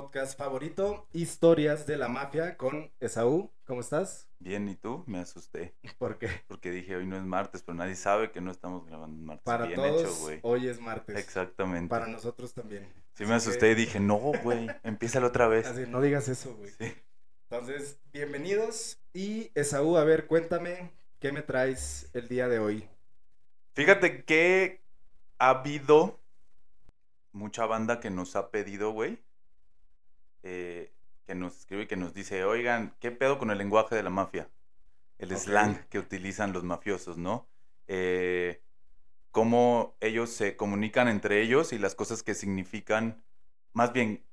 podcast favorito, Historias de la Mafia con Esaú. ¿Cómo estás? Bien, ¿y tú? Me asusté. ¿Por qué? Porque dije, hoy no es martes, pero nadie sabe que no estamos grabando martes. Para Bien todos, hecho, güey. hoy es martes. Exactamente. Para nosotros también. Sí me asusté que- y dije, no, güey, empieza otra vez. Así, no digas eso, güey. Sí. Entonces, bienvenidos. Y Esaú, a ver, cuéntame, ¿qué me traes el día de hoy? Fíjate que ha habido mucha banda que nos ha pedido, güey, eh, que nos escribe y que nos dice, oigan, ¿qué pedo con el lenguaje de la mafia? El slang que utilizan los mafiosos, ¿no? Eh, cómo ellos se comunican entre ellos y las cosas que significan, más bien,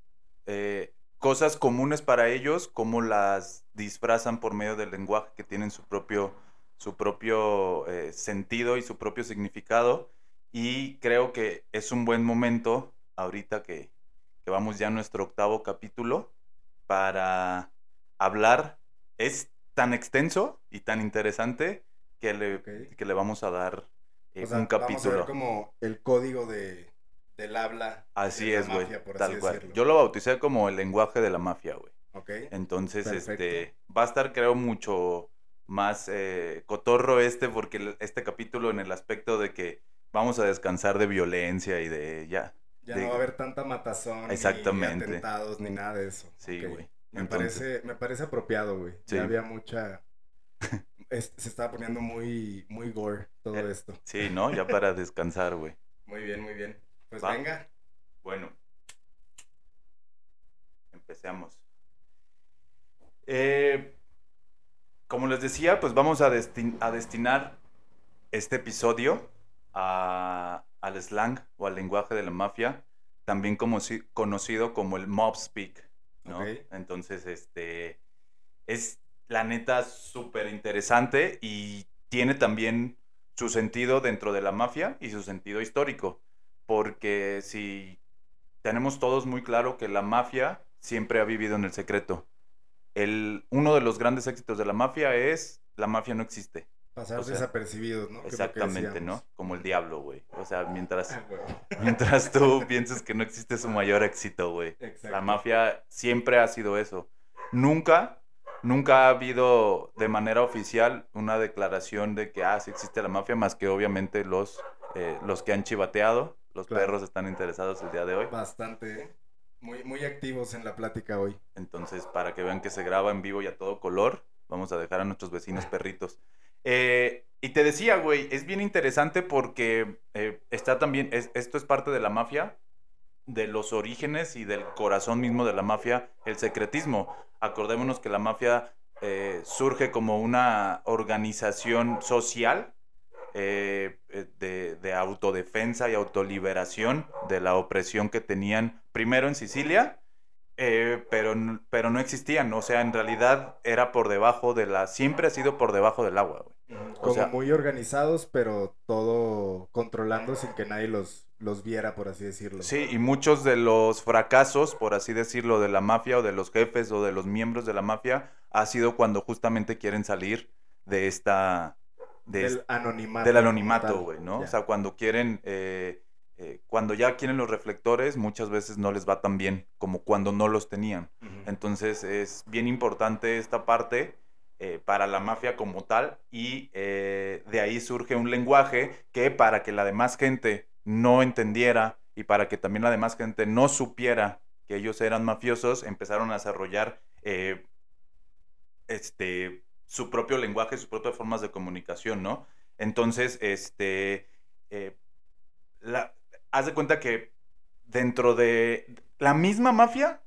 eh, cosas comunes para ellos, cómo las disfrazan por medio del lenguaje que tienen su propio, su propio eh, sentido y su propio significado. Y creo que es un buen momento, ahorita que, que vamos ya a nuestro octavo capítulo, para hablar. Es tan extenso y tan interesante que le, que le vamos a dar eh, O sea, un Vamos a capítulo. ver como el código de, del habla. Así de es, güey. Tal así cual. decirlo. Yo lo bauticé como el lenguaje de la mafia, güey. Ok. Entonces, Perfecto. este, va a estar, creo, mucho más eh, cotorro este, porque este capítulo en el aspecto de que vamos a descansar de violencia y de ya. Ya de- no va a haber tanta matazón, Exactamente. ni atentados, ni nada de eso. Sí, güey. Me Entonces- parece, me parece apropiado, güey. Sí. Ya había mucha. es- se estaba poniendo muy, muy gore todo Eh. esto. Sí, ¿no? Ya para descansar, güey. Muy bien, muy bien. Pues Va. venga. Bueno, empecemos. Eh, como les decía, pues vamos a destinar este episodio a- al slang o al lenguaje de la mafia, también como, si- conocido como el mob speak, ¿no? Entonces, este, es la neta súper interesante y tiene también su sentido dentro de la mafia y su sentido histórico, porque si tenemos todos muy claro que la mafia siempre ha vivido en el secreto. El, uno de los grandes éxitos de la mafia es la mafia no existe. Pasar O sea, desapercibidos, ¿no? Exactamente, ¿no? Como el diablo, güey. O sea, mientras, Ah, mientras tú pienses que no existe su mayor éxito, güey. La mafia siempre ha sido eso. Nunca, nunca ha habido de manera oficial una declaración de que, ah, sí existe la mafia, más que obviamente los, eh, los que han chivateado. Los Claro. perros están interesados el día de hoy. Bastante, ¿eh? Muy, muy activos en la plática hoy. Entonces, para que vean que se graba en vivo y a todo color, vamos a dejar a nuestros vecinos perritos. Eh, y te decía, güey, es bien interesante porque eh, está también, es- esto es parte de la mafia, de los orígenes y del corazón mismo de la mafia, el secretismo. Acordémonos que la mafia eh, surge como una organización social eh, eh, de, de autodefensa y autoliberación de la opresión que tenían primero en Sicilia pero, pero no existían, o sea, en realidad era por debajo de la, siempre ha sido por debajo del agua, güey. Como sea- muy organizados, pero todo controlando sin que nadie los, los viera, por así decirlo. Sí, y muchos de los fracasos, por así decirlo, de la mafia o de los jefes o de los miembros de la mafia ha sido cuando justamente quieren salir de esta... De Del anonimato. del anonimato, güey, ¿no? Ya. O sea, cuando quieren, eh, eh, cuando ya quieren los reflectores, muchas veces no les va tan bien como cuando no los tenían. Entonces es bien importante esta parte eh, para la mafia como tal y eh, de ahí surge un lenguaje que para que la demás gente no entendiera y para que también la demás gente no supiera que ellos eran mafiosos, empezaron a desarrollar eh, este, su propio lenguaje, sus propias formas de comunicación, ¿no? Entonces, este, haz de cuenta que dentro de la misma mafia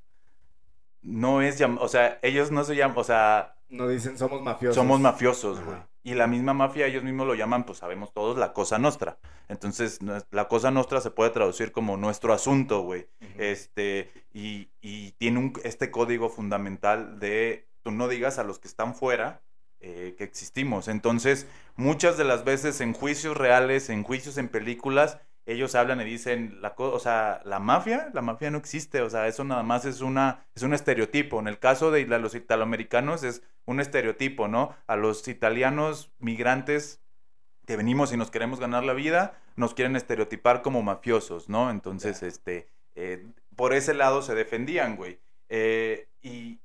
no es, o sea, ellos no se llaman, o sea, No dicen somos mafiosos. somos mafiosos, güey. Y la misma mafia, ellos mismos lo llaman, pues sabemos todos, la cosa nostra. Entonces, la cosa nostra se puede traducir como nuestro asunto, güey. Este, y, y tiene un, este código fundamental de tú no digas a los que están fuera eh, que existimos. Entonces, muchas de las veces en juicios reales, en juicios en películas, ellos hablan y dicen, la o sea, la mafia, la mafia no existe, o sea, eso nada más es una es un estereotipo. En el caso de los italoamericanos es un estereotipo, ¿no? A los italianos migrantes que venimos y nos queremos ganar la vida, nos quieren estereotipar como mafiosos, ¿no? Entonces, este, eh, por ese lado se defendían, güey. Eh, y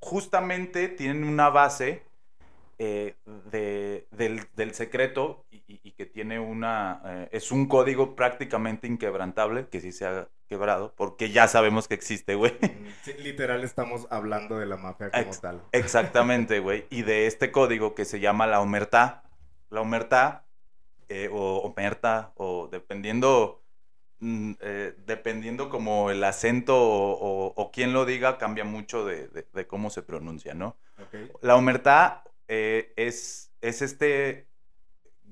justamente tienen una base eh, de, del, secreto y, que tiene una... Eh, es un código prácticamente inquebrantable que sí se ha quebrado porque ya sabemos que existe, güey. Mm, literal estamos hablando de la mafia como tal. Exactamente, güey. Y de este código que se llama la omertá. La omertá eh, o omerta o dependiendo... Mm, dependiendo como el acento o, o, quién lo diga, cambia mucho de, de, cómo se pronuncia, ¿no? La omertá eh, es, es este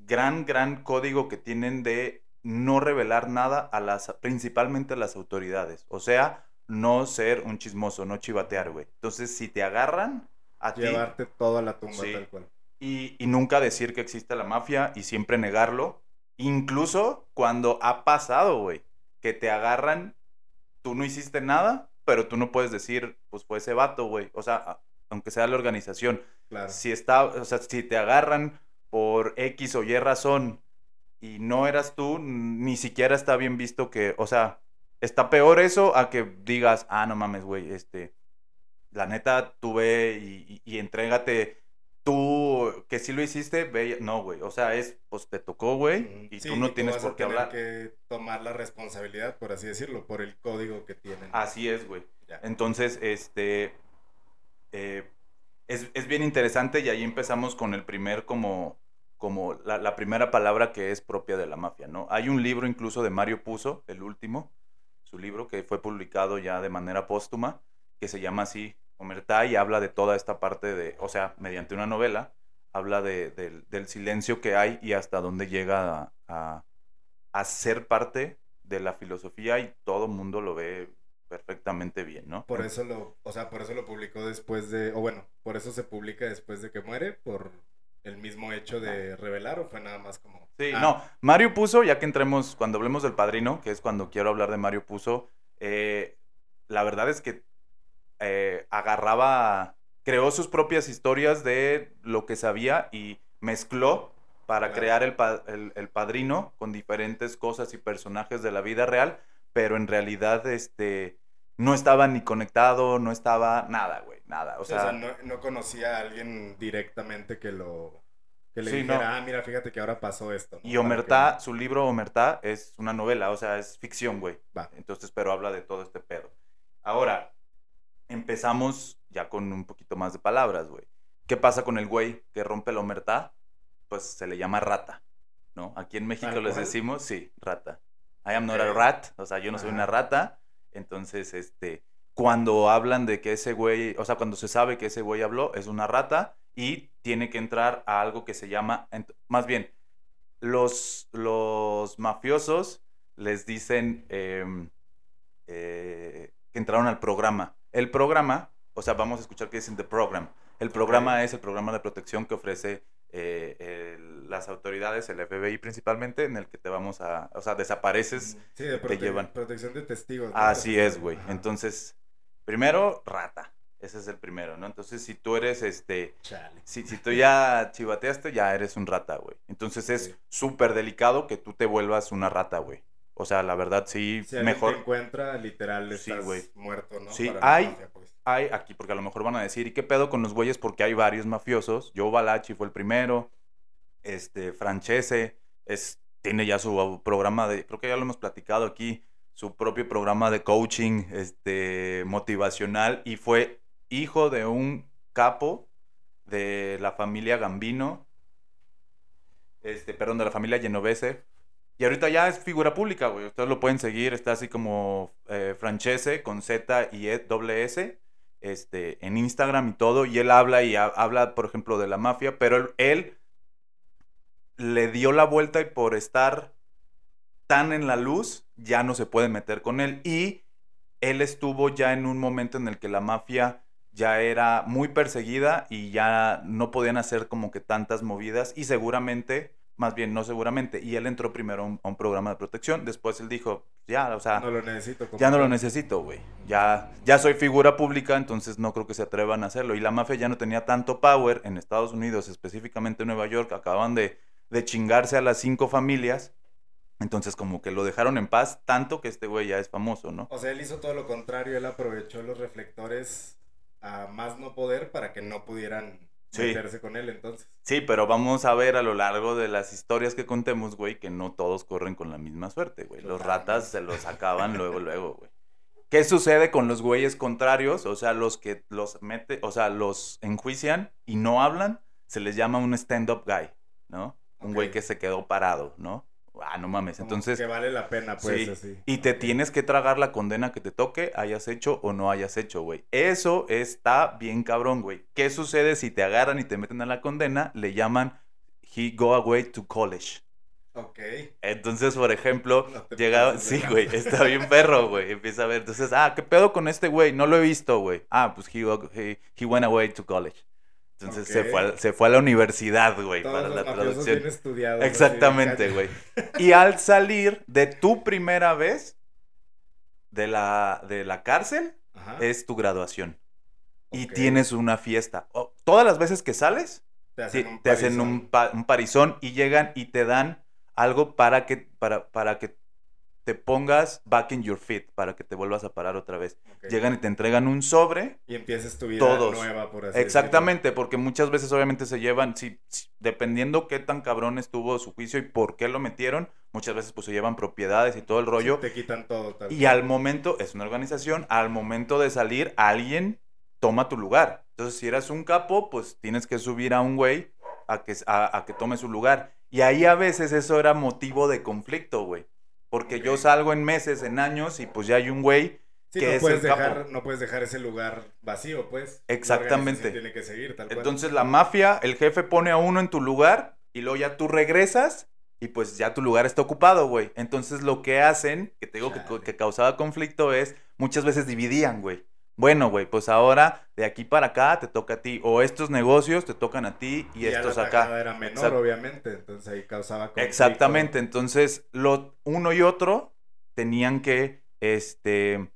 gran, gran código que tienen de no revelar nada a las, principalmente a las autoridades. O sea, no ser un chismoso, no chivatear, güey. Entonces, si te agarran a Llevarte toda la tumba tal cual. Y, y, nunca decir que existe la mafia y siempre negarlo. Incluso cuando ha pasado, güey, que te agarran, tú no hiciste nada, pero tú no puedes decir, pues fue ese vato, güey. O sea, aunque sea la organización. Si está, o sea, si te agarran por X o Y razón y no eras tú, ni siquiera está bien visto que, o sea, está peor eso a que digas, ah, no mames, güey, este, la neta, tú ve y, y, entrégate tú que sí lo hiciste, ve, no, güey, o sea, es, pues te tocó, güey, y tú no tienes por qué hablar. que tomar la responsabilidad, por así decirlo, por el código que tienen. Así es, güey. Entonces, este, eh, es, bien interesante y ahí empezamos con el primer como, como la, primera palabra que es propia de la mafia, ¿no? Hay un libro incluso de Mario Puzo, el último, su libro que fue publicado ya de manera póstuma, que se llama así, Omertá, y habla de toda esta parte de, o sea, mediante una novela, habla de, del silencio que hay y hasta dónde llega a, a ser parte de la filosofía y todo mundo lo ve perfectamente bien, ¿no? Por eso lo, o sea, por eso lo publicó después de, o bueno, por eso se publica después de que muere, por el mismo hecho de revelar o fue nada más como... Sí, ah. no, Mario puso, ya que entremos, cuando hablemos del padrino, que es cuando quiero hablar de Mario puso, eh, la verdad es que eh, agarraba, creó sus propias historias de lo que sabía y mezcló para crear el, el, padrino con diferentes cosas y personajes de la vida real, pero en realidad, este, no estaba ni conectado, no estaba nada, güey, nada. O sea, no, conocía a alguien directamente que lo que le dijera, ah, mira, fíjate que ahora pasó esto. Y Omerta, su libro Omerta es una novela, o sea, es ficción, güey. Va. Entonces, pero habla de todo este pedo. Ahora, empezamos ya con un poquito más de palabras, güey. ¿Qué pasa con el güey que rompe la Omerta? Pues se le llama rata, ¿no? Aquí en México les decimos, sí, rata. I am not a rat, o sea, yo no soy una rata. Entonces, este, cuando hablan de que ese güey, o sea, cuando se sabe que ese güey habló, es una rata y tiene que entrar a algo que se llama, más bien, los, los mafiosos les dicen em, eh, que entraron al programa. El programa, o sea, vamos a escuchar que dicen The Program. El programa es el programa de protección que ofrece eh, las autoridades, el FBI principalmente, en el que te vamos a, o sea, desapareces, sí, de te llevan. Protección de testigos. Así es, güey. Entonces, primero, rata. Ese es el primero, ¿no? Entonces, si tú eres, este, si, si, tú ya chivateaste, ya eres un rata, güey. Entonces es súper delicado que tú te vuelvas una rata, güey. O sea, la verdad, sí, si mejor. te encuentra, literal, estás muerto, ¿no? Sí, hay, hay aquí, porque a lo mejor van a decir, ¿y qué pedo con los güeyes? Porque hay varios mafiosos. Joe Balachi fue el primero. Este, Francese, es, tiene ya su programa de, creo que ya lo hemos platicado aquí, su propio programa de coaching, este, motivacional, y fue hijo de un capo de la familia Gambino, este, perdón, de la familia Genovese. Y ahorita ya es figura pública, güey. Ustedes lo pueden seguir, está así como eh, Francese con Z y E doble S este, en Instagram y todo, y él habla y habla, por ejemplo, de la mafia, pero él, le dio la vuelta y por estar tan en la luz, ya no se puede meter con él. Y él estuvo ya en un momento en el que la mafia ya era muy perseguida y ya no podían hacer como que tantas movidas y seguramente más bien, no seguramente. Y él entró primero a un, programa de protección. Después él dijo, ya, o sea. No lo necesito. Ya no lo necesito, güey. Ya, ya soy figura pública, entonces no creo que se atrevan a hacerlo. Y la mafia ya no tenía tanto power en Estados Unidos, específicamente en Nueva York. Acaban de, de chingarse a las cinco familias. Entonces como que lo dejaron en paz tanto que este güey ya es famoso, ¿no? O sea, él hizo todo lo contrario, él aprovechó los reflectores a más no poder para que no pudieran Sí. meterse con él entonces. Sí, pero vamos a ver a lo largo de las historias que contemos, güey, que no todos corren con la misma suerte, güey. Los ratas se los acaban luego, luego, güey. ¿Qué sucede con los güeyes contrarios? O sea, los que los mete, o sea, los enjuician y no hablan, se les llama un stand-up guy, ¿no? Un güey que se quedó parado, ¿no? Ah, no mames. Como Entonces, Que vale la pena, pues, Sí, así. y te tienes que tragar la condena que te toque, hayas hecho o no hayas hecho, güey. Eso está bien cabrón, güey. ¿Qué sucede si te agarran y te meten a la condena? Le llaman he go away to college. Ok. Entonces, por ejemplo, No de sí, güey, está bien perro, güey. Empieza a ver, entonces, ah, ¿qué pedo con este güey? No lo he visto, güey. Ah, pues he, he, he went away to college. Entonces se, fue a, se fue a la universidad, güey, Todos para los la traducción. bien estudiados. Exactamente, güey. Y al salir de tu primera vez de la, de la cárcel, Ajá. es tu graduación. Y tienes una fiesta. O- todas las veces que sales, Te sí, hacen un te hacen un, parizón. pa- un parizón y llegan y te dan algo para que, para, para que te pongas back in your feet, para que te vuelvas a parar otra vez. Llegan y te entregan un sobre Y empieces tu vida Todos. nueva, por así Exactamente, porque muchas veces obviamente se llevan, si, si- dependiendo qué tan cabrón estuvo su juicio y por qué lo metieron, muchas veces pues se llevan propiedades y todo el rollo. Sí, te quitan todo. tal Y cual. al momento, es una organización, al momento de salir, alguien toma tu lugar. Entonces, si eras un capo, pues tienes que subir a un güey a que, a, a que tome su lugar. Y ahí a veces eso era motivo de conflicto, güey. Porque yo salgo en meses, en años, y pues ya hay un güey Sí, que no es puedes, el capo. dejar, no puedes dejar ese lugar vacío, pues. Exactamente. Tiene que seguir, tal cual. Entonces la mafia, el jefe pone a uno en tu lugar y luego ya tú regresas y pues ya tu lugar está ocupado, güey. Entonces lo que hacen, que te digo que, que causaba conflicto es, muchas veces dividían, güey. Bueno, güey, pues ahora de aquí para acá te toca a ti. O estos negocios te tocan a ti y, ya estos la acá. era menor, Exact- obviamente. Entonces ahí causaba conflicto. Exactamente. Entonces, lo, uno y otro tenían que este,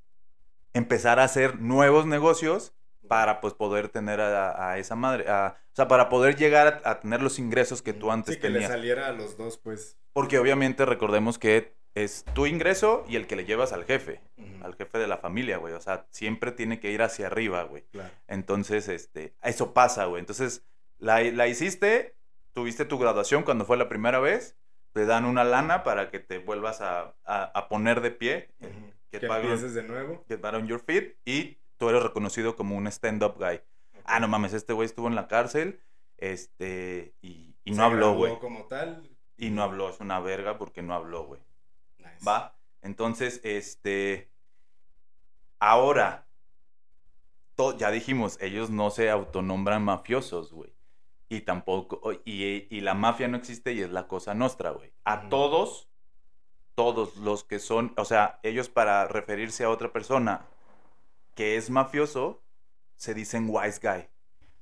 empezar a hacer nuevos negocios para pues poder tener a, a esa madre. a- o sea, para poder llegar a, a tener los ingresos que tú antes Sí, que le tenías. saliera a los dos, pues. Porque obviamente recordemos que es tu ingreso y el que le llevas al jefe, al jefe de la familia, güey. O sea, siempre tiene que ir hacia arriba, güey. Claro. Entonces, este, eso pasa, güey. Entonces, la, la hiciste, tuviste tu graduación cuando fue la primera vez, te dan una lana para que te vuelvas a, a- a poner de pie. Get Que back on- empieces de nuevo. get back on your feet, y tú eres reconocido como un stand-up guy. Ah, no mames, este güey estuvo en la cárcel, este, y, y Se no habló, güey. como tal. Y no habló, es una verga porque no habló, güey. Nice. Va. Entonces, este. Ahora. to- ya dijimos, ellos no se autonombran mafiosos, güey. Y tampoco. Y, y la mafia no existe y es la cosa nuestra, güey. A todos. Todos los que son. O sea, ellos para referirse a otra persona que es mafioso, se dicen wise guy.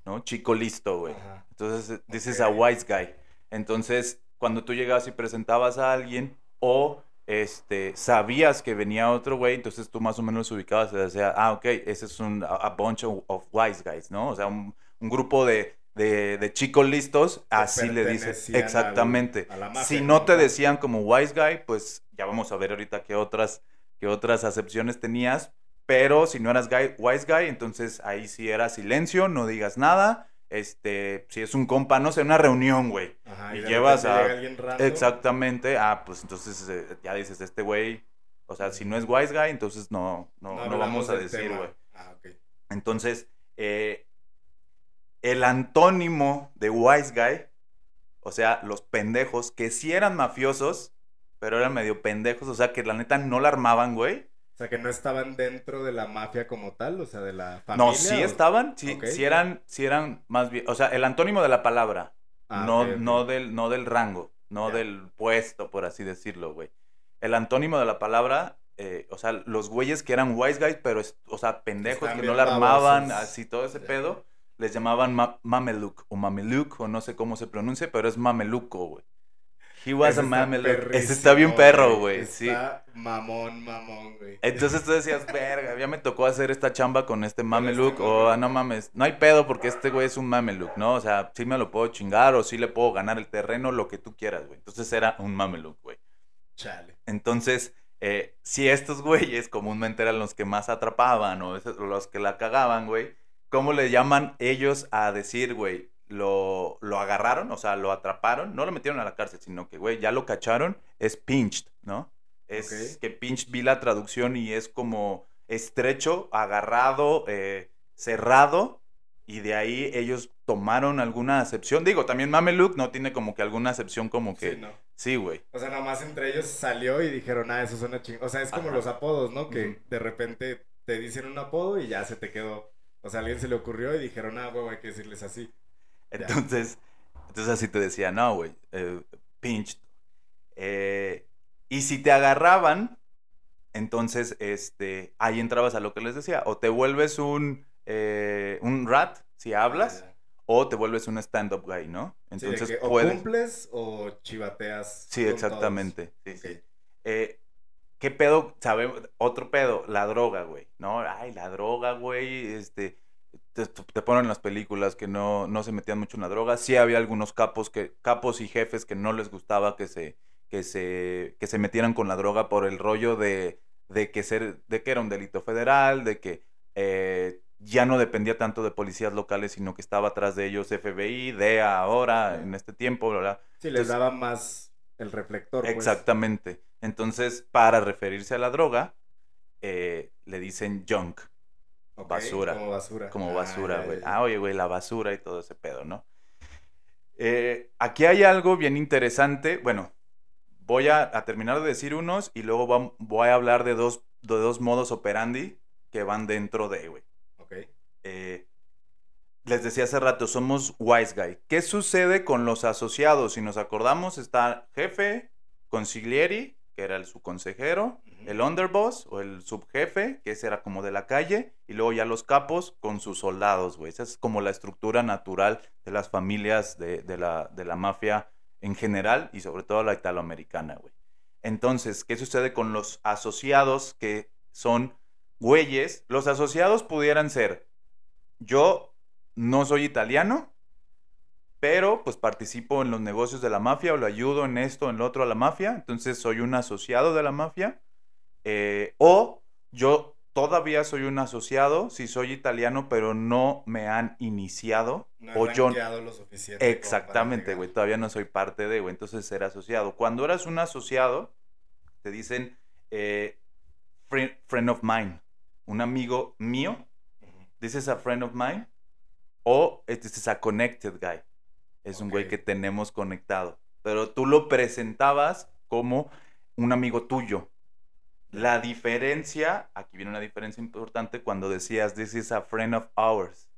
¿No? Chico listo, güey. Entonces, dices Ok. a wise guy. Entonces, cuando tú llegabas y presentabas a alguien o este, sabías que venía otro güey, entonces tú más o menos ubicabas y decías, ah, ok, ese es un a, a bunch of, of wise guys, ¿no? O sea, un, un grupo de, de, de chicos listos, así le dices. Exactamente. a la mafia si no te decían como wise guy, pues ya vamos a ver ahorita qué otras, qué otras acepciones tenías. Pero si no eras guy, wise guy, entonces ahí sí era silencio, no digas nada. Este, si es un compa, no sé, una reunión, güey. Ajá, y llevas a- alguien. Exactamente. Ah, pues entonces eh, ya dices, este güey, o sea, si no es wise guy, entonces no, no, no, vamos a decir, güey. Ah, ok. Entonces, eh, el antónimo de wise guy, o sea, los pendejos que sí eran mafiosos, pero eran medio pendejos, o sea, que la neta no la armaban, güey. O sea, que no estaban dentro de la mafia como tal, o sea, de la familia. No, sí o- estaban, sí, sí eran, sí eran más bien, o sea, el antónimo de la palabra, Ah, no, no, del, no del rango, no del puesto, por así decirlo, güey. El antónimo de la palabra, eh, o sea, los güeyes que eran wise guys, pero, es- o sea, pendejos Están que no la armaban, babosos. así todo ese pedo, les llamaban ma mameluk o mameluk, o no sé cómo se pronuncia, pero es mameluco, güey. He was Ese a está mameluk. Ese está bien perro, güey, sí. Está mamón, mamón, güey. Entonces tú decías, verga, ya me tocó hacer esta chamba con este mameluk, este o ah, no mames, no hay pedo porque este güey es un mameluk, ¿no? O sea, sí me lo puedo chingar o sí le puedo ganar el terreno, lo que tú quieras, güey. Entonces era un mameluk, güey. Chale. Entonces, eh, si estos güeyes comúnmente eran los que más atrapaban o los que la cagaban, güey, ¿cómo le llaman ellos a decir, güey, lo, lo agarraron, o sea, lo atraparon, no lo metieron a la cárcel, sino que, güey, ya lo cacharon, es pinched, ¿no? Es que pinched vi la traducción y es como estrecho, agarrado, eh, cerrado, y de ahí ellos tomaron alguna acepción. Digo, también Mameluke no tiene como que alguna acepción como que... Sí, no. Sí, güey. O sea, nada más entre ellos salió y dijeron, ah, eso suena chingón. O sea, es como Ajá. los apodos, ¿no? Que de repente te dicen un apodo y ya se te quedó. O sea, a alguien se le ocurrió y dijeron, ah, huevo, hay que decirles así. Entonces, entonces así te decía, no, güey, eh, pinched. Eh, y si te agarraban, entonces, este, ahí entrabas a lo que les decía, o te vuelves un, eh, un rat, si hablas, Ah, o te vuelves un stand-up guy, ¿no? Sí, Entonces que o puedes... cumples o chivateas. Sí, exactamente. Sí, sí. Eh, ¿Qué pedo? Sabemos, otro pedo, la droga, güey, ¿no? Ay, la droga, güey, este, te, te ponen en las películas que no, no se metían mucho en la droga. Sí había algunos capos, que, capos y jefes que no les gustaba que se, que se, que se metieran con la droga por el rollo de, de, que, ser, de que era un delito federal, de que eh, ya no dependía tanto de policías locales, sino que estaba atrás de ellos FBI, DEA ahora, en este tiempo, ¿verdad? Sí, les daba más el reflector. pues. Exactamente. Entonces, para referirse a la droga, eh, le dicen junk, Basura. Como basura. como Ah, basura, güey. Ah, oye, güey, la basura y todo ese pedo, ¿no? Eh, aquí hay algo bien interesante. Bueno, voy a, a terminar de decir unos y luego voy a hablar de dos, de dos modos operandi que van dentro de, güey. Ok. Eh, les decía hace rato, somos wise guy. ¿Qué sucede con los asociados? Si nos acordamos, está jefe, consiglieri, que era el su consejero, el underboss o el subjefe, que ese era como de la calle, y luego ya los capos con sus soldados, güey. Esa es como la estructura natural de las familias de, de la, de la mafia en general y sobre todo la italoamericana, güey. Entonces, ¿qué sucede con los asociados que son güeyes? Los asociados pudieran ser, yo no soy italiano, pero pues participo en los negocios de la mafia o lo ayudo en esto, en lo otro a la mafia, entonces soy un asociado de la mafia. Eh, o yo todavía soy un asociado, si soy italiano, pero no me han iniciado. No o yo... lo suficiente. Exactamente, güey, todavía no soy parte de, güey, entonces ser asociado. Cuando eras un asociado, te dicen eh, friend, friend of mine, un amigo mío, this is a friend of mine, o this is a connected guy, es un güey que tenemos conectado, pero tú lo presentabas como un amigo tuyo. La diferencia, aquí viene una diferencia importante cuando decías this is a friend of ours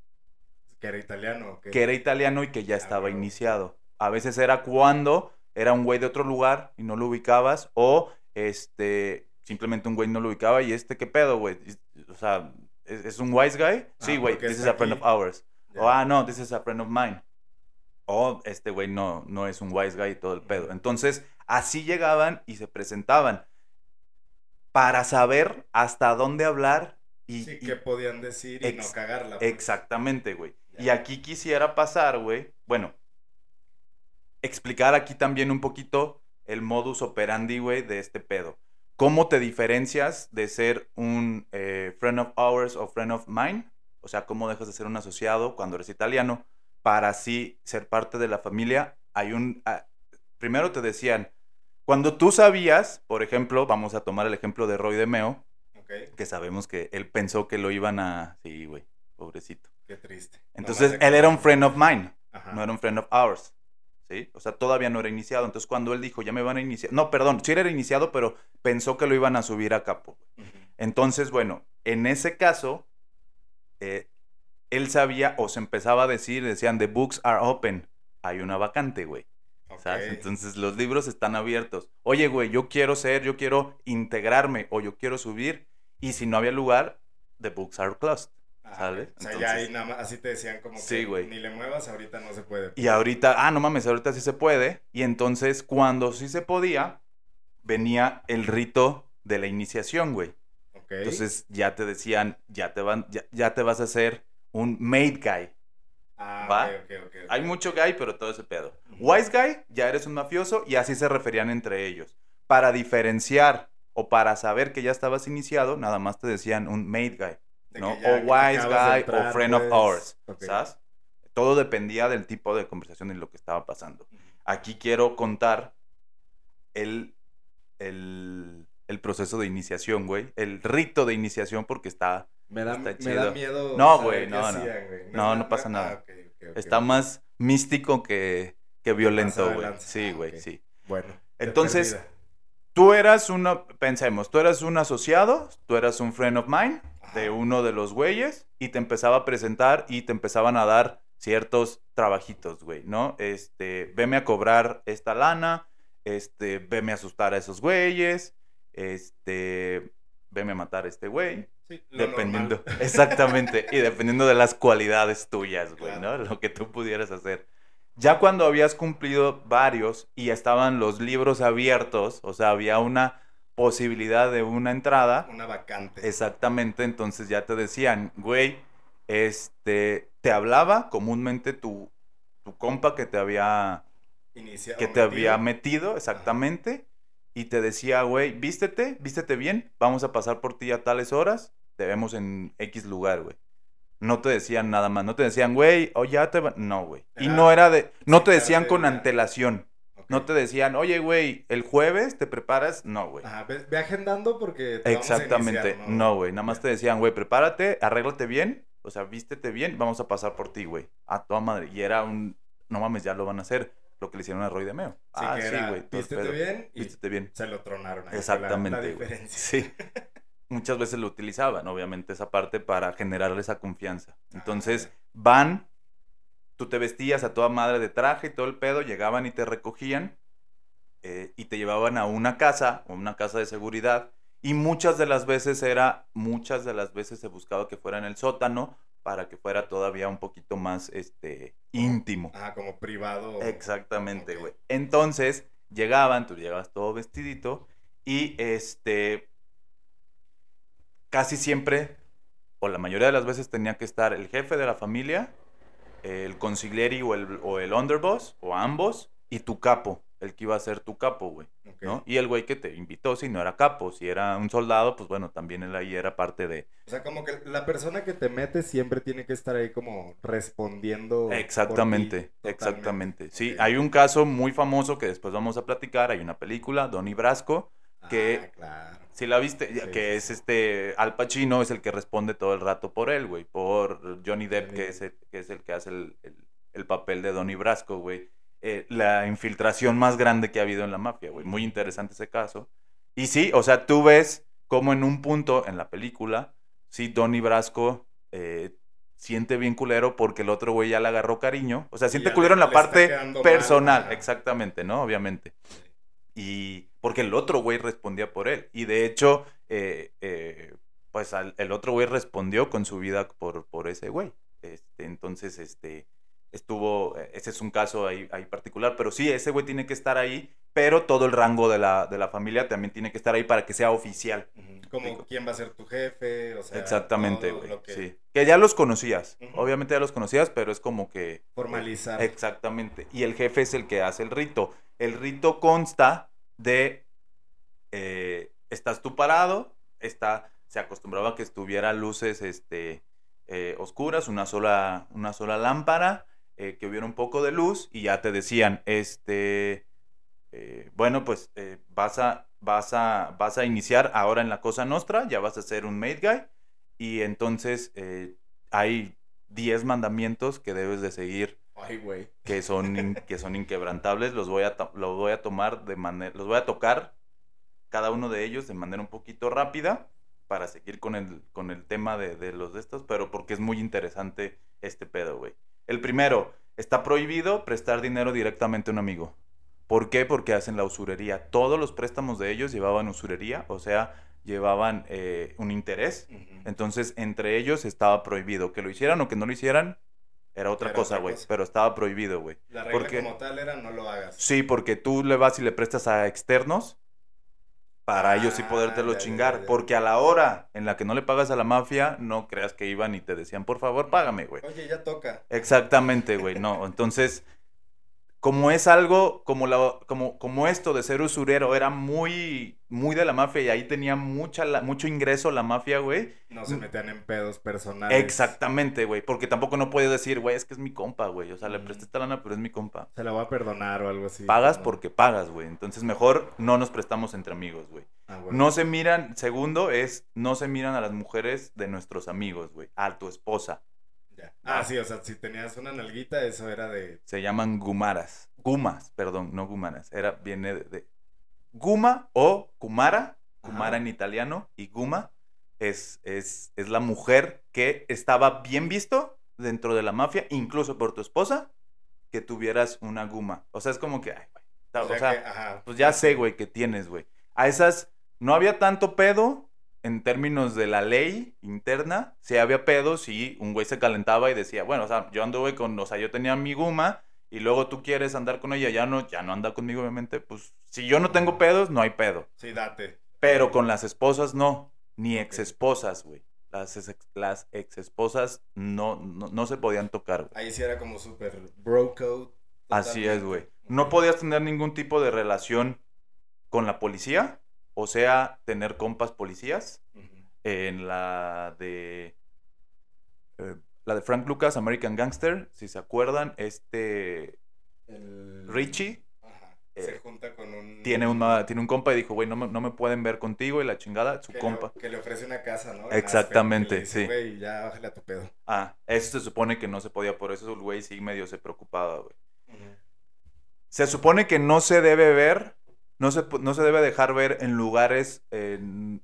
Que era italiano. que era italiano y que ya Ah, estaba iniciado. A veces era cuando era un güey de otro lugar y no lo ubicabas o este simplemente un güey no lo ubicaba y este qué pedo, güey. O sea, ¿es, es un wise guy? Sí, Ah, güey, porque this is a friend of ours. Ya. O ah, no, this is a friend of mine. O este güey no, no es un wise guy y todo el pedo. Entonces, así llegaban y se presentaban para saber hasta dónde hablar y, Sí, y- qué podían decir y no cagarla. pues. Exactamente, güey. Y aquí quisiera pasar, güey. Bueno, explicar aquí también un poquito el modus operandi, güey, de este pedo. ¿Cómo te diferencias de ser un eh, friend of ours o friend of mine? O sea, ¿cómo dejas de ser un asociado cuando eres italiano para así ser parte de la familia? Hay un... ah, primero te decían, cuando tú sabías, por ejemplo, vamos a tomar el ejemplo de Roy de Meo, que sabemos que él pensó que lo iban a... Sí, güey, pobrecito. qué triste. Entonces, él era un friend of mine, Ajá. no era un friend of ours. ¿Sí? O sea, todavía no era iniciado. Entonces, cuando él dijo, ya me van a iniciar. No, perdón, sí era iniciado, pero pensó que lo iban a subir a capo. Entonces, bueno, en ese caso, eh, él sabía o se empezaba a decir, decían, the books are open. Hay una vacante, güey. ¿Sabes? Ok. Entonces, los libros están abiertos. Oye, güey, yo quiero ser, yo quiero integrarme o yo quiero subir. Y si no había lugar, the books are closed. ¿sabes? ok. O sea, Entonces- ya ahí nada más, así te decían como Sí, que güey. ni le muevas, ahorita no se puede. Y ahorita, ah, no mames, ahorita sí se puede. Y entonces, cuando sí se podía, venía el rito de la iniciación, güey. Ok. Entonces ya te decían, ya te van, ya, ya te vas a hacer un made guy. ah, ¿va? ok, ok, ok, ok. Hay mucho guy, pero todo ese pedo. Wise guy, ya eres un mafioso y así se referían entre ellos. para diferenciar o para saber que ya estabas iniciado, nada más te decían un made guy, ¿no? ya O wise guy entrar, o friend of pues, ours. ¿sabes? Todo dependía del tipo de conversación y lo que estaba pasando. Aquí quiero contar el, el, el proceso de iniciación, güey. El rito de iniciación porque está, Me da, Está me chido. da miedo. No, güey, no, no. hacían, güey. No, no pasa ah, nada. está más místico que, que violento, güey. Sí, Ah, güey, sí. Bueno. Entonces, perdida. Tú eras una, pensemos, tú eras un asociado, tú eras un friend of mine de uno de los güeyes y te empezaba a presentar y te empezaban a dar ciertos trabajitos, güey, ¿no? Este, veme a cobrar esta lana, este, veme a asustar a esos güeyes, este, veme a matar a este güey. Sí, lo Dependiendo, normal. exactamente, y dependiendo de las cualidades tuyas, güey, ¿no? Lo que tú pudieras hacer. Ya cuando habías cumplido varios y estaban los libros abiertos, o sea, había una posibilidad de una entrada, Una vacante. exactamente, entonces ya te decían, güey, este, te hablaba comúnmente tu, tu compa que te había que o te había metido. metido, exactamente, y te decía, güey, vístete, vístete bien, vamos a pasar por ti a tales horas, te vemos en X lugar, güey. No te decían nada más, no te decían, güey, o ya te va... No, güey. Y no era de... No te decían con antelación. No te decían, oye, güey, el jueves te preparas. No, güey. Ajá, ve, ve agendando porque te vamos a Exactamente. iniciar, No, güey. Nada más te decían, güey, prepárate, arréglate bien, o sea, vístete bien, vamos a pasar por ti, güey. A toda madre. Y era un... No mames, ya lo van a hacer. Lo que le hicieron a Roy de Meo. Sí, ah, que sí, güey. vístete bien y Vístete bien. se lo tronaron. ahí la- Exactamente. Güey. Sí. Muchas veces lo utilizaban, obviamente, esa parte para generarle esa confianza. Entonces, van, tú te vestías a toda madre de traje y todo el pedo, llegaban y te recogían eh, y te llevaban a una casa, o una casa de seguridad. Y muchas de las veces era, muchas de las veces se buscaba que fuera en el sótano para que fuera todavía un poquito más este, íntimo. Ajá, como privado. Exactamente, güey. Entonces, llegaban, tú llegabas todo vestidito y este casi siempre o la mayoría de las veces tenía que estar el jefe de la familia, el consiglieri o el, o el underboss o ambos y tu capo, el que iba a ser tu capo, güey. ¿no? Y el güey que te invitó si no era capo, si era un soldado, pues bueno, también él ahí era parte de O sea, como que la persona que te mete siempre tiene que estar ahí como respondiendo. ti, Exactamente, exactamente. Sí, hay un caso muy famoso que después vamos a platicar, hay una película, Donnie Brasco, que- Ah, claro. si la viste, Sí, que sí, es este Al Pacino es el que responde todo el rato por él, güey, por Johnny Depp que es el que es el que hace el, el- el papel de Donnie Brasco, güey. Eh, la infiltración más grande que ha habido en la mafia, güey. Muy interesante ese caso. Y sí, o sea, tú ves como en un punto en la película, sí, Donnie Brasco eh, siente bien culero porque el otro güey ya le agarró cariño. O sea, siente culero en la parte mal, personal, exactamente, ¿no? Obviamente. Y porque el otro güey respondía por él. Y de hecho, eh, eh, pues al- el otro güey respondió con su vida por, por ese güey. Este, entonces, este, estuvo, eh, ese es un caso ahí, ahí particular, pero sí, ese güey tiene que estar ahí, pero todo el rango de la, de la familia también tiene que estar ahí para que sea oficial. Como Digo. quién va a ser tu jefe, o sea. Exactamente, güey. que Sí. Que ya los conocías. Obviamente ya los conocías, pero es como que... Formalizar. Exactamente. Y el jefe es el que hace el rito. El rito consta de, eh, estás tú parado, está, se acostumbraba a que estuviera luces este, eh, oscuras, una sola, una sola lámpara, eh, que hubiera un poco de luz y ya te decían, este, eh, bueno, pues eh, vas, a, vas, a, vas a iniciar ahora en la Cosa Nostra, ya vas a ser un made guy y entonces hay 10 mandamientos que debes de seguir Ay, güey. que son, in- que son inquebrantables. Los voy, a los voy a tomar de manera, los voy a tocar cada uno de ellos de manera un poquito rápida para seguir con el, con el tema de, de los de estos, pero porque es muy interesante este pedo, güey. El primero, está prohibido prestar dinero directamente a un amigo. ¿Por qué? Porque hacen la usurería. Todos los préstamos de ellos llevaban usurería, o sea, llevaban eh, un interés. Entonces, entre ellos estaba prohibido. Que lo hicieran o que no lo hicieran, era otra Era cosa, güey. Pero estaba prohibido, güey. La regla porque- como tal era no lo hagas. Sí, porque tú le vas y le prestas a externos para ellos sí Ah, podértelo ya, ya, chingar. ya, ya. Porque a la hora en la que no le pagas a la mafia, no creas que iban y te decían, por favor, págame, güey. Oye, ya toca. Exactamente, güey. No, entonces como es algo, como, la, como, como esto de ser usurero era muy, muy de la mafia y ahí tenía mucha, la- mucho ingreso la mafia, güey. No se metían en pedos personales. Exactamente, güey. Porque tampoco no puedes decir, güey, es que es mi compa, güey. O sea, le presté esta lana, pero es mi compa. Se la voy a perdonar o algo así. Pagas porque pagas, güey. Entonces mejor no nos prestamos entre amigos, güey. Ah, bueno. No se miran, segundo es, no se miran a las mujeres de nuestros amigos, güey. A tu esposa. Ya. Ah, sí, o sea, si tenías una nalguita, eso era de. Se llaman gumaras. Gumas, perdón, no gumaras. Era, viene de, de- Guma o Kumara. Kumara Ajá. en italiano. Y Guma es, es, es la mujer que estaba bien visto dentro de la mafia, incluso por tu esposa, que tuvieras una Guma. O sea, es como que, ay, güey. O O sea, sea, que, ajá. pues ya sé, güey, que tienes, güey. A esas no había tanto pedo en términos de la ley interna. Sí había pedo si un güey se calentaba y decía, bueno, o sea, yo anduve con, o sea, yo tenía mi guma y luego tú quieres andar con ella, ya no, ya no anda conmigo, obviamente. Pues si yo no tengo pedos, no hay pedo. Sí, date. Pero con las esposas no, ni ex esposas, güey. Las, ex, las ex esposas no, no, no se podían tocar, güey. Ahí sí era como súper bro code. Así es, güey. No podías tener ningún tipo de relación con la policía, o sea, tener compas policías. En la de. eh, la de Frank Lucas, American Gangster, si se acuerdan, este. El... Richie Ajá. eh, se junta con un. tiene, una, tiene un compa y dijo, güey, no me, no me pueden ver contigo y la chingada, su que compa. Le, que le ofrece una casa, ¿no? En Exactamente, dice, sí. Güey, ya bájale a tu pedo. Ah, eso se supone que no se podía, por eso el güey sí medio se preocupaba, güey. Se supone que no se debe ver, no se, no se debe dejar ver en lugares eh,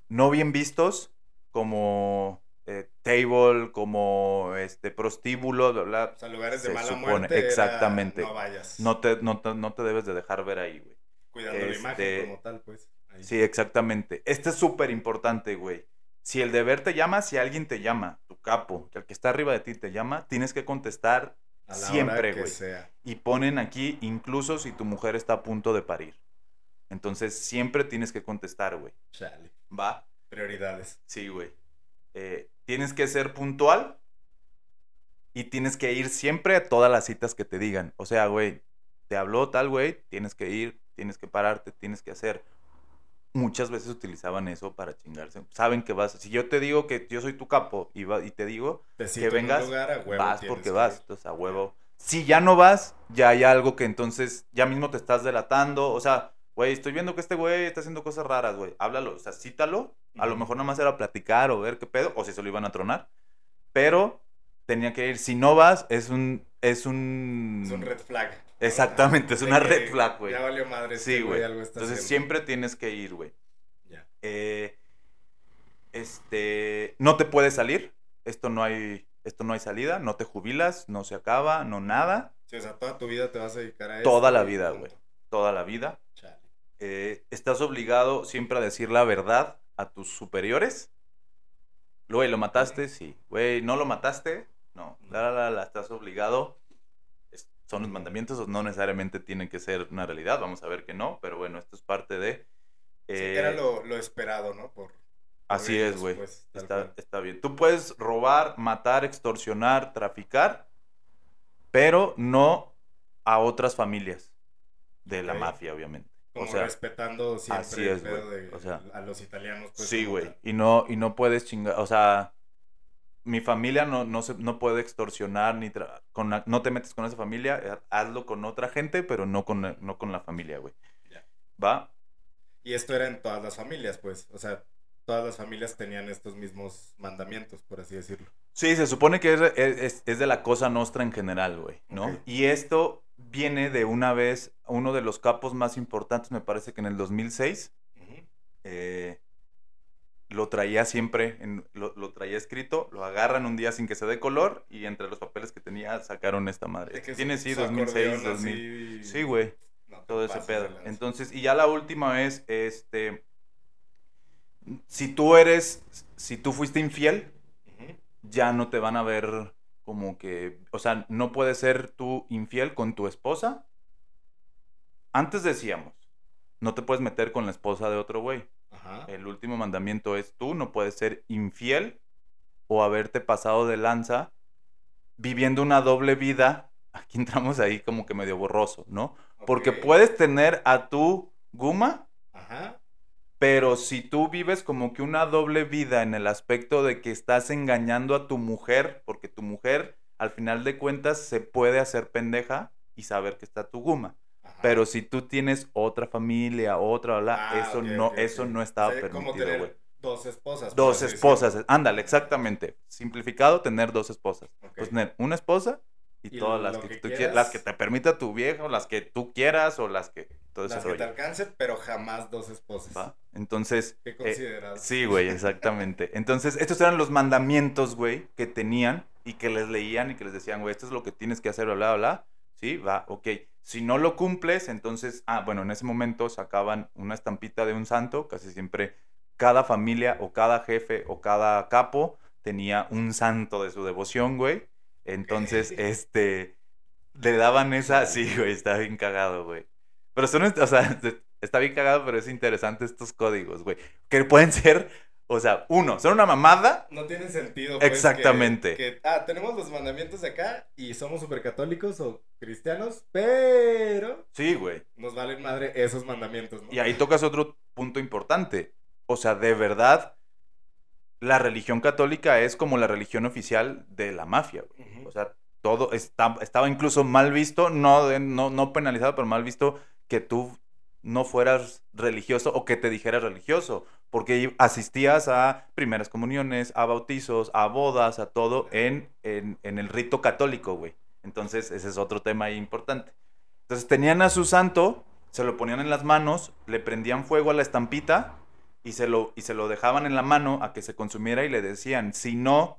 no bien vistos, como eh, table, como este prostíbulo, bla, bla. O sea, lugares de mala supone, muerte. era, exactamente. no vayas. No te, no, te, no te debes de dejar ver ahí, güey. Cuidando la este- imagen como tal, pues. Ahí. Sí, exactamente. Este es súper importante, güey. Si el deber te llama, si alguien te llama, tu capo, el que está arriba de ti te llama, tienes que contestar siempre, güey. y ponen aquí incluso si tu mujer está a punto de parir. Entonces siempre tienes que contestar, güey. Chale. ¿Va? Prioridades. Sí, güey. Eh, tienes que ser puntual y tienes que ir siempre a todas las citas que te digan. O sea, güey, te habló tal, güey, tienes que ir, tienes que pararte, tienes que hacer. Muchas veces utilizaban eso para chingarse. Saben que vas. Si yo te digo que yo soy tu capo y, va- y te digo, un vengas, lugar, a huevo vas porque que vas. Entonces, a huevo. Si ya no vas, ya hay algo que entonces ya mismo te estás delatando. O sea, güey, estoy viendo que este güey está haciendo cosas raras, güey. Háblalo, o sea, cítalo. A lo mejor nada más era platicar o ver qué pedo, o si se lo iban a tronar. Pero tenía que ir. Si no vas, es un. Es un. Es un red flag. ¿no? Exactamente, es una que red flag, güey. Ya valió madre. este Sí, güey. Entonces haciendo. siempre tienes que ir, güey. Ya. Eh, este, no te puedes salir. Esto no hay, esto no hay salida. No te jubilas, no se acaba, no nada. Sí, o sea, toda tu vida te vas a dedicar a eso. Toda la vida, güey. Toda la vida. Chale. Eh, estás obligado siempre a decir la verdad a tus superiores. Güey, ¿lo mataste? Sí. Güey, ¿no lo mataste? No. La, la, la, estás obligado. Es- son los mandamientos, no necesariamente tienen que ser una realidad. Vamos a ver que no, pero bueno, esto es parte de. Sí, eh, era lo, lo esperado, ¿no? Por, por Así ellos, es, güey. pues, Está, está bien. Tú puedes robar, matar, extorsionar, traficar, pero no a otras familias de la mafia, obviamente. Como o sea, respetando siempre así el pedo de O sea, a los italianos. Pues, sí, güey. tal. Y no, y no puedes chingar, o sea, mi familia no, no, se, no puede extorsionar ni tra- con la- no te metes con esa familia, eh, hazlo con otra gente, pero no con, la- no con la familia, güey. Ya. ¿Va? Y esto era en todas las familias, pues. O sea, todas las familias tenían estos mismos mandamientos, por así decirlo. Sí, se supone que es, es- es de la cosa nostra en general, güey, ¿no? Y esto viene de una vez, uno de los capos más importantes, me parece que en el 2006, eh, lo traía siempre, en- lo, lo traía escrito, lo agarran un día sin que se dé color y entre los papeles que tenía sacaron esta madre. Que Tiene, sí, su 2006, acordeón 2000. así, Sí, güey, no todo ese pedo. Entonces, y ya la última es, este, si tú eres, si tú fuiste infiel, ya no te van a ver como que, o sea, no puedes ser tú infiel con tu esposa. Antes decíamos, no te puedes meter con la esposa de otro güey. Ajá. El último mandamiento es tú no puedes ser infiel o haberte pasado de lanza viviendo una doble vida aquí entramos ahí como que medio borroso, ¿no? Porque puedes tener a tu guma, Ajá. Pero si tú vives como que una doble vida en el aspecto de que estás engañando a tu mujer, porque tu mujer al final de cuentas se puede hacer pendeja y saber que está tu guma. ajá. Pero si tú tienes otra familia, otra, bla, Ah, eso no, eso no estaba O sea, permitido, güey. Dos esposas. Dos esposas, ándale, exactamente. Simplificado, tener dos esposas. Pues tener una esposa y, Y todas las que, que tú quieras. las que te permita tu vieja, o las que tú quieras, o las que todo ese Las que te rollo. alcance, pero jamás dos esposas. ¿va? Entonces, Qué eh, considerado. sí, güey, exactamente. Entonces, estos eran los mandamientos, güey, que tenían y que les leían y que les decían, güey, esto es lo que tienes que hacer, bla, bla, bla. Sí, va, ok. Si no lo cumples, entonces, ah, bueno, en ese momento sacaban una estampita de un santo, casi siempre cada familia o cada jefe o cada capo tenía un santo de su devoción, güey. Entonces, este, le daban esa, sí, güey, está bien cagado, güey. Pero son, o sea, está bien cagado, pero es interesante estos códigos, güey. Que pueden ser, o sea, uno, son una mamada, No tiene sentido. pues, Exactamente. Que, ah, tenemos los mandamientos de acá y somos supercatólicos o cristianos, pero sí, güey. nos valen madre esos mandamientos, ¿no? Y ahí tocas otro punto importante. O sea, de verdad, la religión católica es como la religión oficial de la mafia, güey. O sea, todo está, estaba incluso mal visto, no, no, no penalizado, pero mal visto que tú no fueras religioso o que te dijeras religioso, porque asistías a primeras comuniones, a bautizos, a bodas, a todo en, en, el rito católico, güey. Entonces, ese es otro tema importante. Entonces, tenían a su santo, se lo ponían en las manos, le prendían fuego a la estampita y se lo, y se lo dejaban en la mano a que se consumiera y le decían, si no,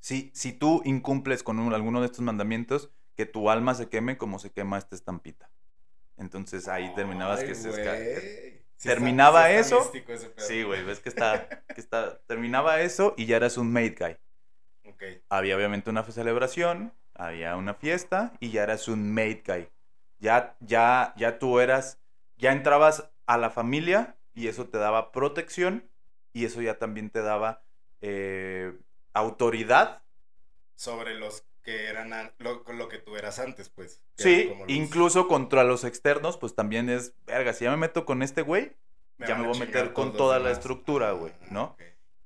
si, si tú incumples con un- alguno de estos mandamientos, que tu alma se queme como se quema esta estampita. Entonces ahí terminabas que se güey. esca- Sí terminaba está- sí está eso. Sí, güey, ves que está, que está, terminaba eso y ya eras un made guy. Había obviamente una celebración, había una fiesta y ya eras un made guy. Ya, ya, ya tú eras, ya entrabas a la familia y eso te daba protección y eso ya también te daba eh, autoridad. Sobre los que eran an- lo, lo que tú eras antes, pues. Sí, los- incluso contra los externos, pues también es, verga, si ya me meto con este güey, ya me voy a meter con toda la estructura, güey, Ah, ¿no?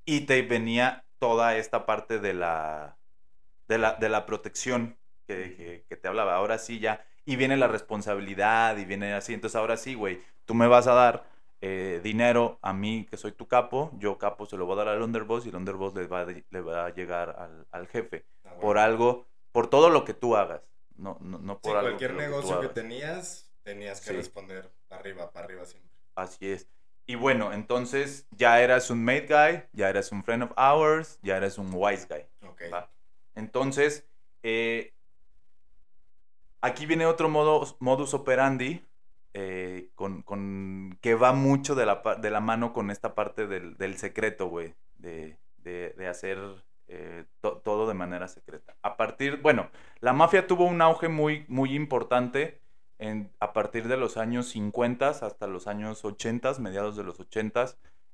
y te venía toda esta parte de la, de la, de la protección que, que- que te hablaba. Ahora sí ya, y viene la responsabilidad y viene así. Entonces ahora sí, güey, tú me vas a dar eh, dinero a mí, que soy tu capo, yo capo se lo voy a dar al underboss y el underboss le va, a- le va a llegar al, al jefe. Ah, bueno. Por algo, por todo lo que tú hagas. No, no, no Sí, por algo cualquier que negocio que tenías, tenías que Sí. responder para arriba, para arriba siempre. Así es. Y bueno, entonces ya eras un mate guy, ya eras un friend of ours, ya eras un wise guy. Entonces, eh, aquí viene otro modo, modus operandi eh, con, con- que va mucho de la, de la mano con esta parte del, del secreto, güey, de, de- hacer eh, to- todo de manera secreta. A partir, bueno, la mafia tuvo un auge muy, muy importante en, a partir de los años 50 hasta los años 80, mediados de los 80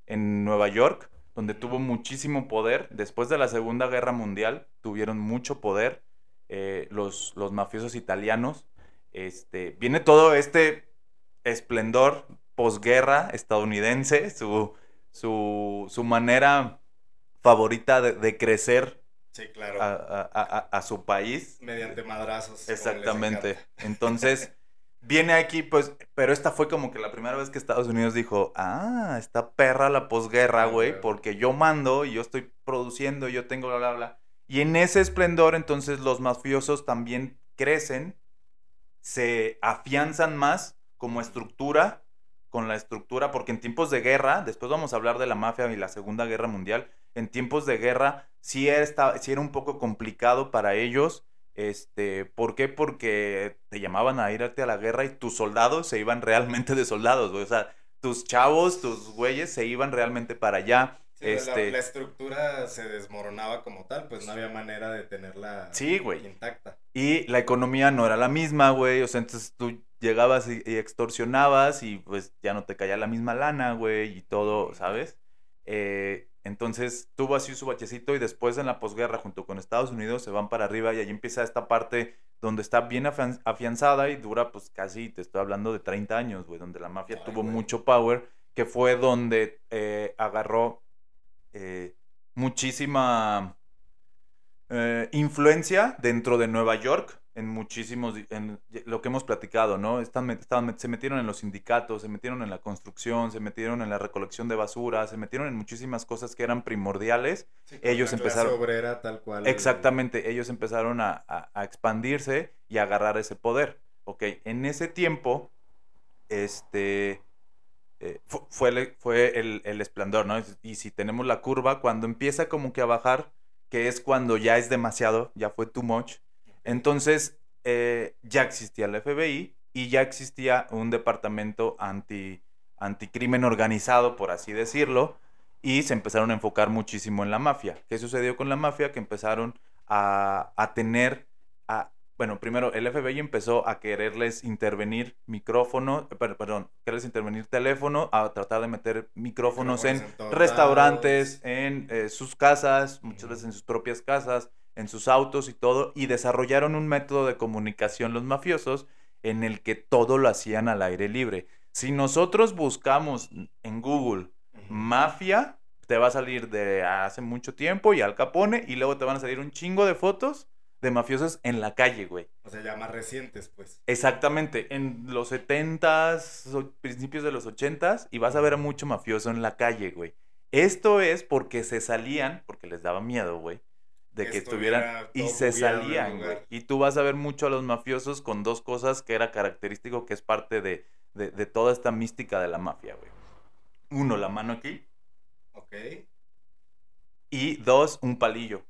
en Nueva York, donde tuvo muchísimo poder. Después de la Segunda Guerra Mundial, tuvieron mucho poder eh, los, los mafiosos italianos. Este, viene todo este esplendor posguerra estadounidense, su, su, su manera favorita de, de crecer Sí, claro. a, a- a- a su país. Mediante madrazos. Exactamente. Entonces, viene aquí, pues, pero esta fue como que la primera vez que Estados Unidos dijo, ah, está perra la posguerra, Ah, güey, porque yo mando y yo estoy produciendo, yo tengo bla, bla, bla. Y en ese esplendor, entonces, los mafiosos también crecen, se afianzan más como estructura, con la estructura, porque en tiempos de guerra, después vamos a hablar de la mafia y la Segunda Guerra Mundial, en tiempos de guerra sí era, sí era un poco complicado para ellos. Este, ¿Por qué? Porque te llamaban a irte a la guerra y tus soldados se iban realmente de soldados, güey. O sea, tus chavos, tus güeyes se iban realmente para allá. Sí, la- este, la, estructura se desmoronaba como tal, pues no había manera de tenerla Sí, güey. intacta. Y la economía no era la misma, güey. O sea, entonces tú llegabas y, y extorsionabas y pues ya no te caía la misma lana, güey, y todo, ¿sabes? Eh, Entonces tuvo así su bachecito y después en la posguerra junto con Estados Unidos se van para arriba y ahí empieza esta parte donde está bien afian- afianzada y dura pues casi, te estoy hablando de 30 años, güey, donde la mafia Ay, tuvo güey. mucho power, que fue donde eh, agarró eh, muchísima eh, influencia dentro de Nueva York en muchísimos, en lo que hemos platicado, ¿no? Están, se metieron en los sindicatos, se metieron en la construcción, se metieron en la recolección de basura, se metieron en muchísimas cosas que eran primordiales. Sí, ellos la clase empezaron- obrera tal cual. Exactamente, ellos empezaron a, a- a expandirse y a agarrar ese poder. Ok, en ese tiempo, este, eh, fu- fue, el, fue el, el esplendor, ¿no? Y si tenemos la curva, cuando empieza como que a bajar, que es cuando ya es demasiado, ya fue too much, entonces eh, ya existía el FBI y ya existía un departamento anti, anticrimen organizado, por así decirlo, y se empezaron a enfocar muchísimo en la mafia. ¿Qué sucedió con la mafia? Que empezaron a, a tener, a, bueno, primero el FBI empezó a quererles intervenir micrófono, per- perdón, quererles intervenir teléfono, a tratar de meter micrófonos en restaurantes, en eh, sus casas, muchas veces en sus propias casas, en sus autos y todo, y desarrollaron un método de comunicación los mafiosos en el que todo lo hacían al aire libre. Si nosotros buscamos en Google mafia, te va a salir de hace mucho tiempo y Al Capone, y luego te van a salir un chingo de fotos de mafiosos en la calle, güey. O sea, ya más recientes, pues. Exactamente, en los 70s, o principios de los 80s, y vas a ver a mucho mafioso en la calle, güey. Esto es porque se salían, porque les daba miedo, güey, de Que que estuviera estuvieran y se salían, güey. Y tú vas a ver mucho a los mafiosos con dos cosas que era característico, que es parte de, de, de toda esta mística de la mafia, güey. Uno, la mano aquí, Ok. y dos, un palillo.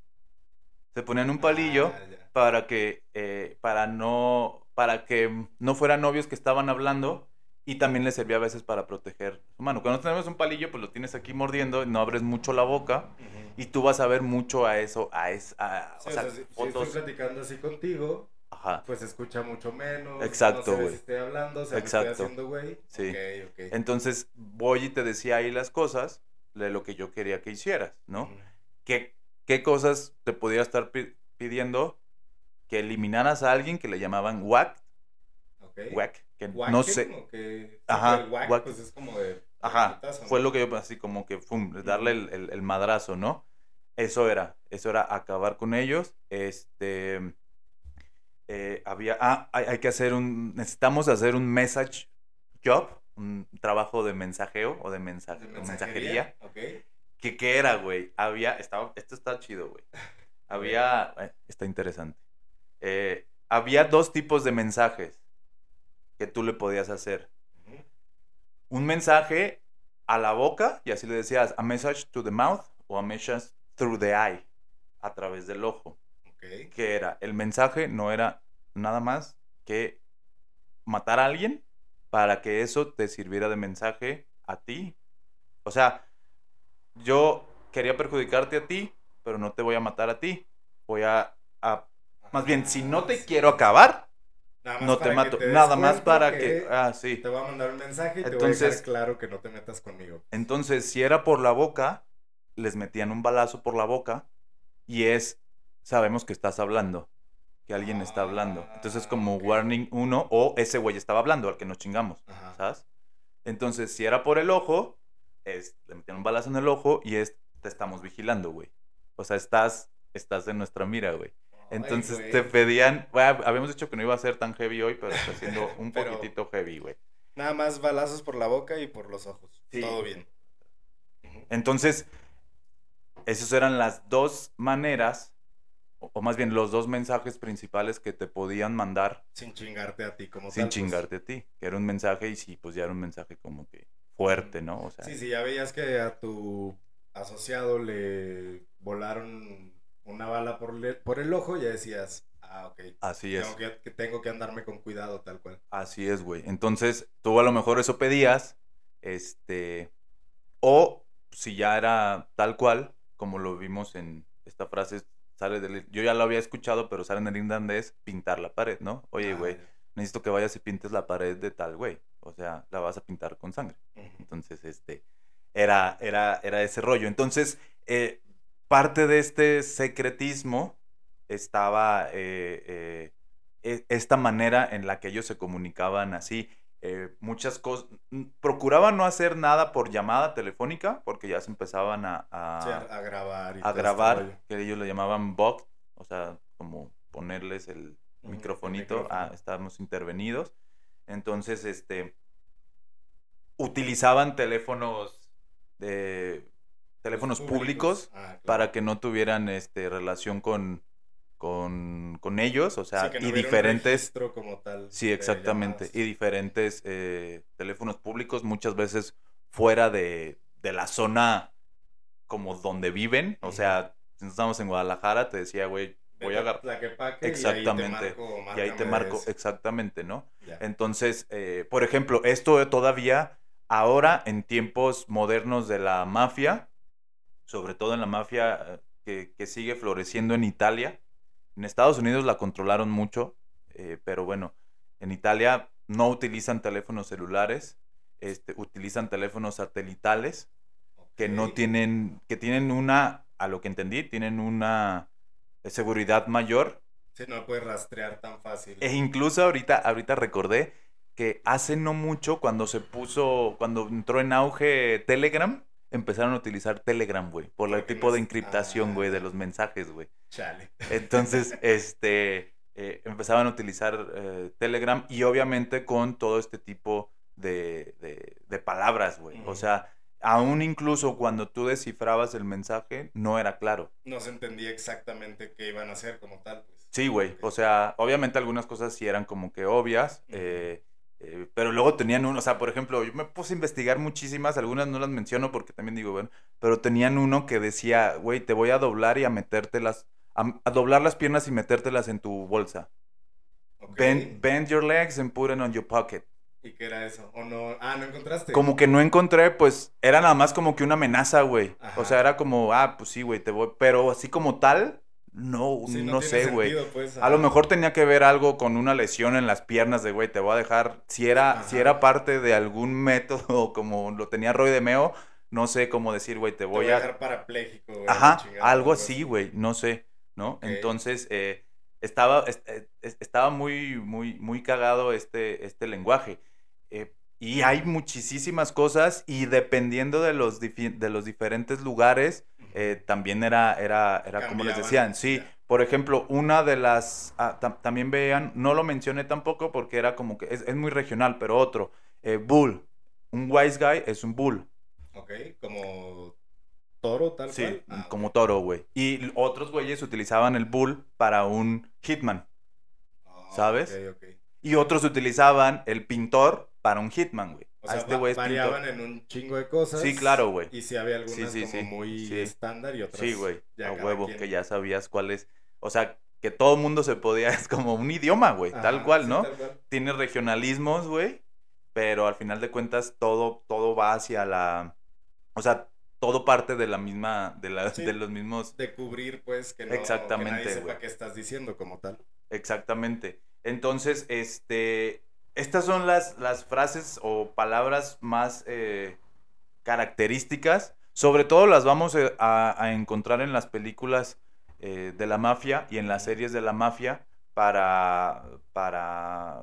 Se ponían un palillo Ah, ya. para que eh, para no para que no fueran novios que estaban hablando y también les servía a veces para proteger su mano. Cuando tenemos un palillo, pues lo tienes aquí mordiendo, no abres mucho la boca y tú vas a ver mucho a eso, a es a, Sí, o sea, si- si fotos, estoy platicando así contigo, ajá. pues escucha mucho menos. Exacto, no güey. si estoy hablando, o sea, me Exacto. estoy haciendo güey. Sí. Entonces, voy y te decía ahí las cosas de lo que yo quería que hicieras, ¿no? ¿Qué, qué cosas te podía estar pi- pidiendo? Que eliminaras a alguien que le llamaban whack, Ok. whack, que no sé, que- Ajá, pues es como de. Ajá, fue ¿no? lo que yo así como que darle el, el- el madrazo, ¿no? Eso era, eso era acabar con ellos. Este, eh, había, ah, hay, hay que hacer un, necesitamos hacer un message job, un trabajo de mensajeo o de, mensa- De mensajería. ¿Qué, qué era, güey? Había, estaba, esto está chido, güey. Había, eh, está interesante. Eh, había dos tipos de mensajes que tú le podías hacer un mensaje a la boca, y así le decías, a message to the mouth o a message through the eye, a través del ojo. Que era, el mensaje no era nada más que matar a alguien para que eso te sirviera de mensaje a ti. O sea, yo quería perjudicarte a ti, pero no te voy a matar a ti. Voy a, a- más bien, si no te quiero acabar, Nada más no te mato. Nada más para que... Ah, sí. Te voy a mandar un mensaje y te voy a Entonces- dejar claro que no te metas conmigo. Entonces, si era por la boca, les metían un balazo por la boca y es, sabemos que estás hablando, que alguien está hablando. Entonces, como Ah, warning uno, o ese güey estaba hablando, al que nos chingamos, Ajá. ¿sabes? Entonces, si era por el ojo, es, le metían un balazo en el ojo y es, te estamos vigilando, güey. O sea, estás, estás en nuestra mira, güey. Entonces te pedían, bueno, habíamos dicho que no iba a ser tan heavy hoy, pero está siendo un Pero- poquitito heavy, güey. Nada más balazos por la boca y por los ojos. Sí. Todo bien. Entonces, esas eran las dos maneras, o, o más bien los dos mensajes principales que te podían mandar Sin chingarte a ti como sin tal. pues. chingarte a ti. Que era un mensaje y sí, pues ya era un mensaje como que fuerte, ¿no? O sea, Sí, sí, ya veías que a tu asociado le volaron una bala por, le- por el ojo, ya decías, ah, ok. así es. Tengo que, que tengo que andarme con cuidado, tal cual. Así es, güey. Entonces, tú a lo mejor eso pedías, este, o si ya era tal cual, como lo vimos en esta frase, sale del, yo ya lo había escuchado, pero sale en el irlandés, pintar la pared, ¿no? Oye, Ah, güey, necesito que vayas y pintes la pared de tal, güey. O sea, la vas a pintar con sangre. ya. Ujú. Entonces, este, era, era, era ese rollo. Entonces, eh, parte de este secretismo estaba eh, eh, e, esta manera en la que ellos se comunicaban así. muchas cosas. Procuraban no hacer nada por llamada telefónica porque ya se empezaban a, a, grabar. a este grabar, que ellos lo llamaban bug, o sea, como ponerles el microfonito, ah, estábamos intervenidos. Entonces, este, utilizaban teléfonos de teléfonos públicos, ah, para que no tuvieran este relación con con, con ellos, o sea, y diferentes como tal. Sí, exactamente, y diferentes eh, teléfonos públicos muchas veces fuera de, de la zona como donde viven, o sea, si estamos en Guadalajara, te decía, güey, voy a agarrar. Exactamente. Y ahí te marco, exactamente, ¿no? Entonces, eh, por ejemplo, esto todavía ahora en tiempos modernos de la mafia, sobre todo en la mafia eh, que, sigue floreciendo en Italia. En Estados Unidos la controlaron mucho, eh, pero bueno, en Italia no utilizan teléfonos celulares, este, utilizan teléfonos satelitales que no tienen, que tienen una, a lo que entendí, tienen una seguridad mayor. Sí, no puede rastrear tan fácil. E incluso ahorita, ahorita recordé que hace no mucho, cuando se puso, cuando entró en auge Telegram, empezaron a utilizar Telegram, güey, por el tipo de encriptación, güey, de ah. los mensajes, güey. Chale. Entonces, este, eh, empezaban a utilizar eh, Telegram y obviamente con todo este tipo de, de, palabras, güey. O sea, aún incluso cuando tú descifrabas el mensaje, no era claro. No se entendía exactamente qué iban a hacer como tal, pues. Sí, güey. O sea, obviamente algunas cosas sí eran como que obvias. eh, eh, pero luego tenían uno, o sea, por ejemplo, yo me puse a investigar muchísimas, algunas no las menciono porque también digo, bueno, pero tenían uno que decía, güey, te voy a doblar y a metértelas, a, a doblar las piernas y metértelas en tu bolsa. Bend, bend, your legs and put it on your pocket. ¿Y qué era eso? ¿O no? Ah, ¿no encontraste? Como que no encontré, pues era nada más como que una amenaza, güey. O sea, era como, ah, pues sí, güey, te voy. Pero así como tal, no, no, sé, güey. Pues, a lo mejor tenía que ver algo con una lesión en las piernas de, güey, te voy a dejar. Si era, si era parte de algún método, como lo tenía Roy de Meo, no sé cómo decir, güey, te voy, a... dejar parapléjico, güey. Ajá, algo así, güey, no sé, ¿no? Entonces, eh, estaba, eh, estaba muy, muy, muy cagado este, este lenguaje. Eh, y hay muchísimas cosas y dependiendo de los, de los diferentes lugares, eh, también era, era, era como les decían, sí. Por ejemplo, una de las, ah, también vean, no lo mencioné tampoco porque era como que es, muy regional, pero otro, eh, bull. Un wise guy es un bull. Ok, como toro tal sí, cual. Sí, ah, como toro, güey. Y otros güeyes utilizaban el bull para un hitman. Ah, ¿Sabes? Y otros utilizaban el pintor para un hitman, güey. O sea, este variaban en un chingo de cosas. Sí, claro, güey. Y sí había algunas como muy estándar y otras. Sí, güey. A huevo, que ya sabías cuáles. O sea, que todo mundo se podía. Es como un idioma, güey. Tal cual, ¿no? Tiene regionalismos, güey. Pero al final de cuentas, todo, todo va hacia la. O sea, todo parte de la misma. De, la, de los mismos. De cubrir, pues, que no. Exactamente. Que nadie sepa qué estás diciendo como tal. Exactamente. Entonces, este estas son las, las frases o palabras más eh, características. Sobre todo las vamos eh, a, encontrar en las películas eh, de la mafia y en las series de la mafia para, para,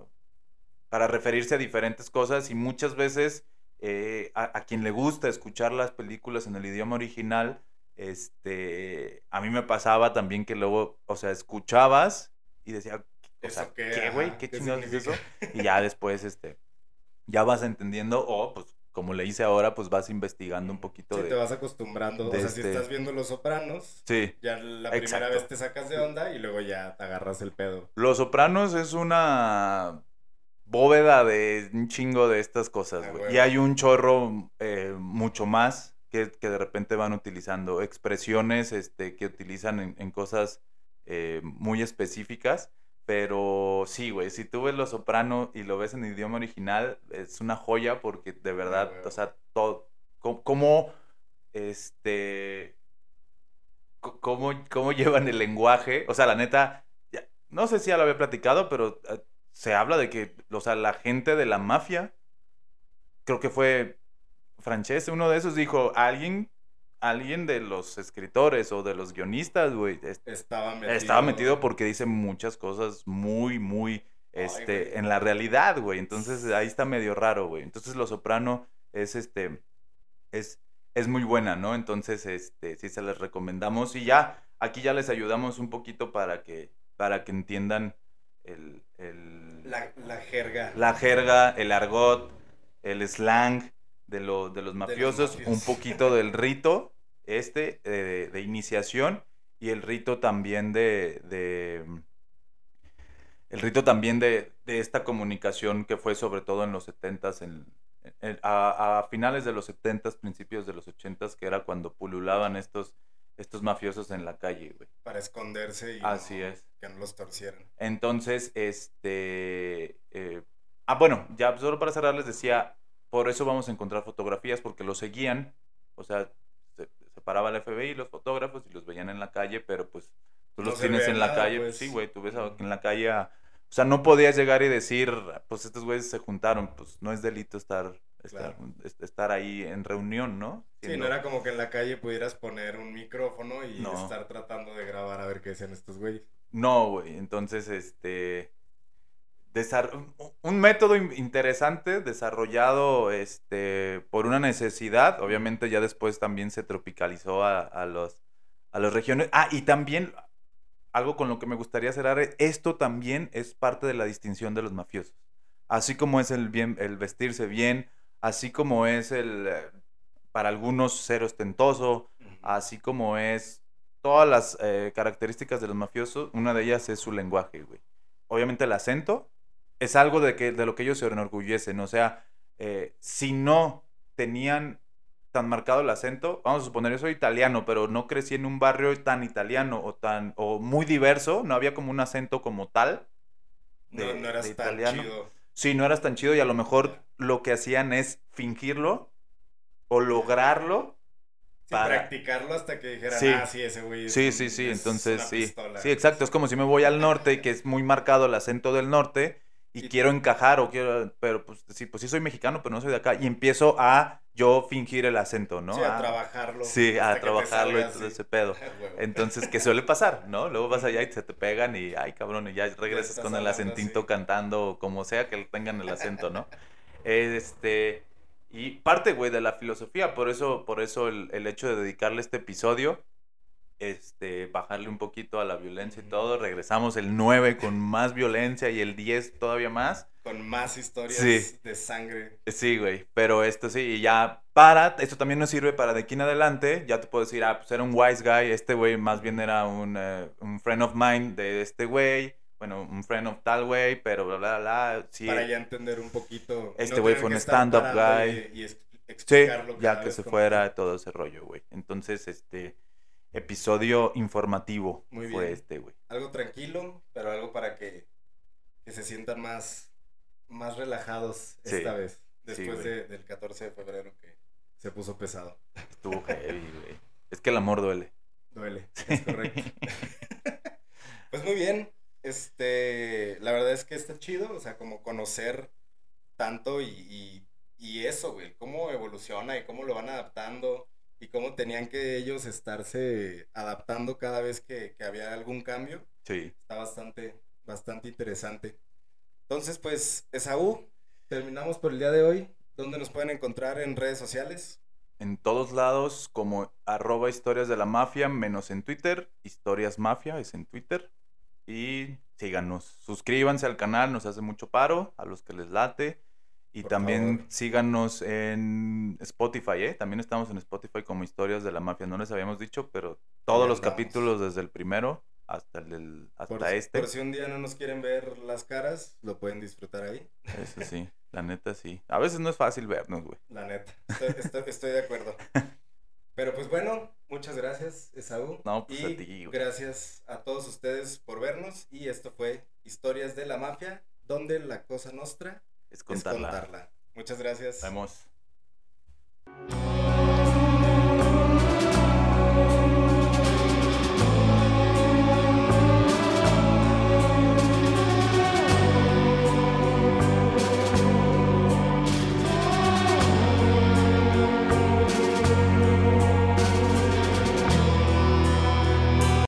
para referirse a diferentes cosas y muchas veces a, quien le gusta escuchar las películas en el idioma original, este, a mí me pasaba también que luego, o sea, escuchabas y decía, o qué, güey? ¿Qué, chingados es eso? Y ya después, este, ya vas entendiendo, o pues como le hice ahora, pues vas investigando un poquito sí, te vas acostumbrando. o sea, si este estás viendo Los Sopranos, sí, ya la primera vez te sacas de onda y luego ya te agarras el pedo. Los Sopranos es una bóveda de un chingo de estas cosas, ah, güey. y hay un chorro eh, mucho más que, que, de repente van utilizando expresiones este, que utilizan en, en cosas eh, muy específicas pero sí, güey, si tú ves Lo Soprano y lo ves en idioma original, es una joya porque de verdad, o sea, todo, cómo, este, cómo, cómo llevan el lenguaje, o sea, la neta, no sé si ya lo había platicado, pero eh, se habla de que, o sea, la gente de la mafia, creo que fue, Francese, uno de esos, dijo, alguien, alguien de los escritores o de los guionistas, güey, es- Estaba metido. estaba metido porque dice muchas cosas muy, muy, este, en la realidad, güey. Entonces ahí está medio raro, güey. Entonces Lo Soprano es, este, es, es muy buena, ¿no? Entonces, este, sí se les recomendamos y ya, aquí ya les ayudamos un poquito para que, para que entiendan el, el- La, la jerga. la jerga, el argot, el slang de, lo- de los mafiosos, un mafiosos. poquito del rito este eh, de iniciación y el rito también de, de- el rito también de, de esta comunicación que fue sobre todo en los 70s, en, en- a, a finales de los 70s, principios de los 80s, que era cuando pululaban estos, estos mafiosos en la calle, güey. Para esconderse y Así no- es. que no los torcieran. Entonces, este... eh, ah, bueno, ya solo para cerrar les decía, por eso vamos a encontrar fotografías, porque los seguían, o sea, se, se paraba el FBI, los fotógrafos, y los veían en la calle, pero pues tú los tienes en la nada, calle, pues. sí, güey, tú ves en la calle, a- o sea, no podías llegar y decir, pues estos güeyes se juntaron, pues no es delito estar, estar, Claro. es- estar ahí en reunión, ¿no? Sí, no era como que en la calle pudieras poner un micrófono y No. estar tratando de grabar a ver qué decían estos güeyes. No, güey. Entonces, este. Un- método in- interesante desarrollado este, por una necesidad. Obviamente, ya después también se tropicalizó a, a los, a las regiones. Ah, y también algo con lo que me gustaría cerrar: es, esto también es parte de la distinción de los mafiosos. Así como es el, bien, el vestirse bien, así como es el. eh, Para algunos ser ostentoso, así como es todas las eh, características de los mafiosos, una de ellas es su lenguaje, güey. Obviamente el acento es algo de, que, de lo que ellos se enorgullecen, o sea, eh, si no tenían tan marcado el acento, vamos a suponer, yo soy italiano, pero no crecí en un barrio tan italiano o tan o muy diverso, no había como un acento como tal. No, de- no eras de tan italiano. chido. Sí, no eras tan chido y a lo mejor lo que hacían es fingirlo o lograrlo Sí, Para- practicarlo hasta que dijeran, Sí. ah, sí, ese güey es Sí, un- sí, sí, es entonces sí. pistola". Sí, exacto, es como si me voy al norte, que es muy marcado el acento del norte, y Y- quiero encajar o quiero, pero pues sí, pues sí soy mexicano, pero no soy de acá, y empiezo a yo fingir el acento, ¿no? Sí, a Ah, trabajarlo. Sí, a trabajarlo y todo ese pedo. Huevo. Entonces, ¿qué suele pasar, no? Luego vas allá y se te pegan y, ay, cabrón, y ya regresas con el acentito así. cantando, o como sea que tengan el acento, ¿no? Este, y parte, güey, de la filosofía, por eso, por eso el, el hecho de dedicarle este episodio, este, bajarle un poquito a la violencia y todo, regresamos el 9 con más violencia y el 10 todavía más. Con más historias Sí. de sangre. Sí, güey, pero esto sí, y ya para, esto también nos sirve para de aquí en adelante, ya te puedo decir, ah, pues era un wise guy, este güey más bien era un, eh, un friend of mine de este güey, bueno, un friend of tal güey, pero bla, bla, bla, sí. Para ya entender un poquito. Este güey fue un stand-up guy. Y, y Sí, ya que se fuera todo ese rollo, güey. Entonces, este episodio informativo Muy fue este, güey. Algo tranquilo, pero algo para que, que se sientan más, más relajados Sí. esta vez. Después de- del 14 de febrero que se puso pesado. Estuvo heavy, güey. Es que el amor duele. Duele, es correcto. pues muy bien. Este, la verdad es que está chido, o sea, como conocer tanto y, y, y eso, güey, cómo evoluciona y cómo lo van adaptando y cómo tenían que ellos estarse adaptando cada vez que, que había algún cambio. Sí. Está bastante, bastante interesante. Entonces, pues, Esaú, terminamos por el día de hoy. ¿Dónde nos pueden encontrar en redes sociales? En todos lados, como arroba historias de la mafia, menos en Twitter. Historias mafia es en Twitter. Y síganos. Suscríbanse al canal, nos hace mucho paro a los que les late. Y Por también favor. síganos en Spotify, ¿eh? También estamos en Spotify como Historias de la Mafia. No les habíamos dicho, pero todos los capítulos desde el primero hasta el hasta Por, este. por si un día no nos quieren ver las caras, lo pueden disfrutar ahí. Eso sí, la neta sí. A veces no es fácil vernos, güey. La neta. Estoy, estoy- estoy de acuerdo. Pero pues bueno, muchas gracias, Esaú. No, pues y a ti, güey. gracias a todos ustedes por vernos. Y esto fue Historias de la Mafia, donde la cosa nostra Es es contarla. contarla. Muchas gracias. Nos vemos.